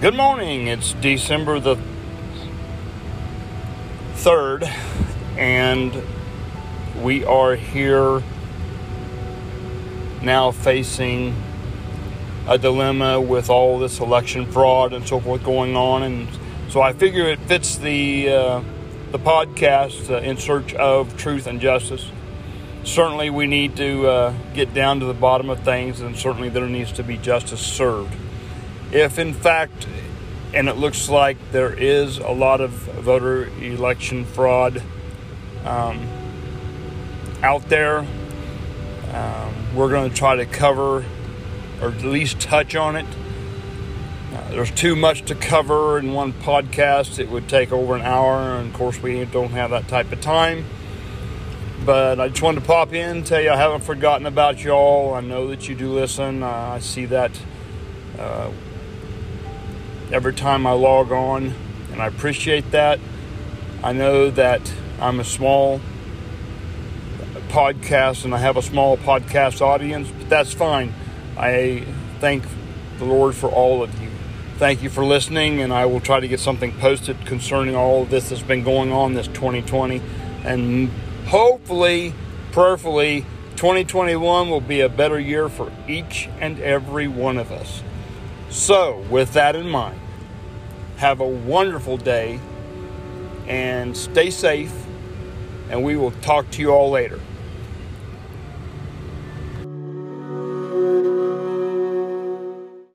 Good morning. It's December the 3rd, and we are here now facing a dilemma with all this election fraud and so forth going on. And so I figure it fits the, uh, the podcast uh, in search of truth and justice. Certainly, we need to uh, get down to the bottom of things, and certainly there needs to be justice served if in fact, and it looks like there is a lot of voter election fraud um, out there, um, we're going to try to cover or at least touch on it. Uh, there's too much to cover in one podcast. It would take over an hour, and of course, we don't have that type of time. But I just wanted to pop in, tell you I haven't forgotten about y'all. I know that you do listen. Uh, I see that uh, every time I log on, and I appreciate that. I know that I'm a small podcast and I have a small podcast audience, but that's fine. I thank the Lord for all of you. Thank you for listening, and I will try to get something posted concerning all of this that's been going on this 2020. And hopefully, prayerfully, 2021 will be a better year for each and every one of us. So, with that in mind, have a wonderful day and stay safe, and we will talk to you all later.